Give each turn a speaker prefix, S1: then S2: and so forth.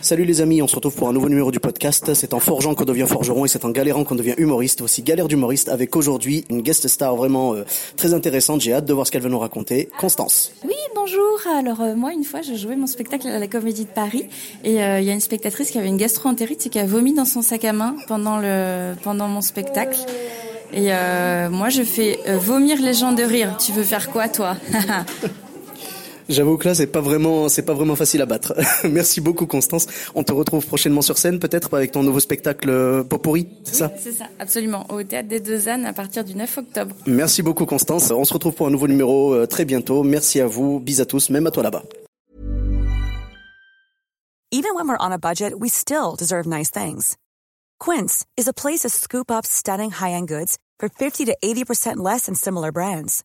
S1: Salut les amis, on se retrouve pour un nouveau numéro du podcast. C'est en forgeant qu'on devient forgeron et c'est en galérant qu'on devient humoriste. Voici Galère d'humoriste avec aujourd'hui une guest star vraiment euh, très intéressante. J'ai hâte de voir ce qu'elle va nous raconter. Constance.
S2: Oui, bonjour. Alors euh, moi, une fois, je jouais mon spectacle à la Comédie de Paris et euh, il y a une spectatrice qui avait une gastro-entérite et qui a vomi dans son sac à main pendant le pendant mon spectacle. Et moi, je fais vomir les gens de rire. Tu veux faire quoi, toi?
S1: J'avoue que là, c'est pas vraiment, c'est pas vraiment facile à battre. Merci beaucoup, Constance. On te retrouve prochainement sur scène, peut-être avec ton nouveau spectacle euh, Popori, c'est ça?
S2: C'est ça, absolument. Au théâtre des Deux Ânes à partir du 9 octobre.
S1: Merci beaucoup, Constance. On se retrouve pour un nouveau numéro euh, très bientôt. Merci à vous. Bis à tous, même à toi là-bas.
S3: Even when we're on a budget, we still deserve nice things. Quince is a place to scoop up stunning high-end goods for 50 to 80% less than similar brands.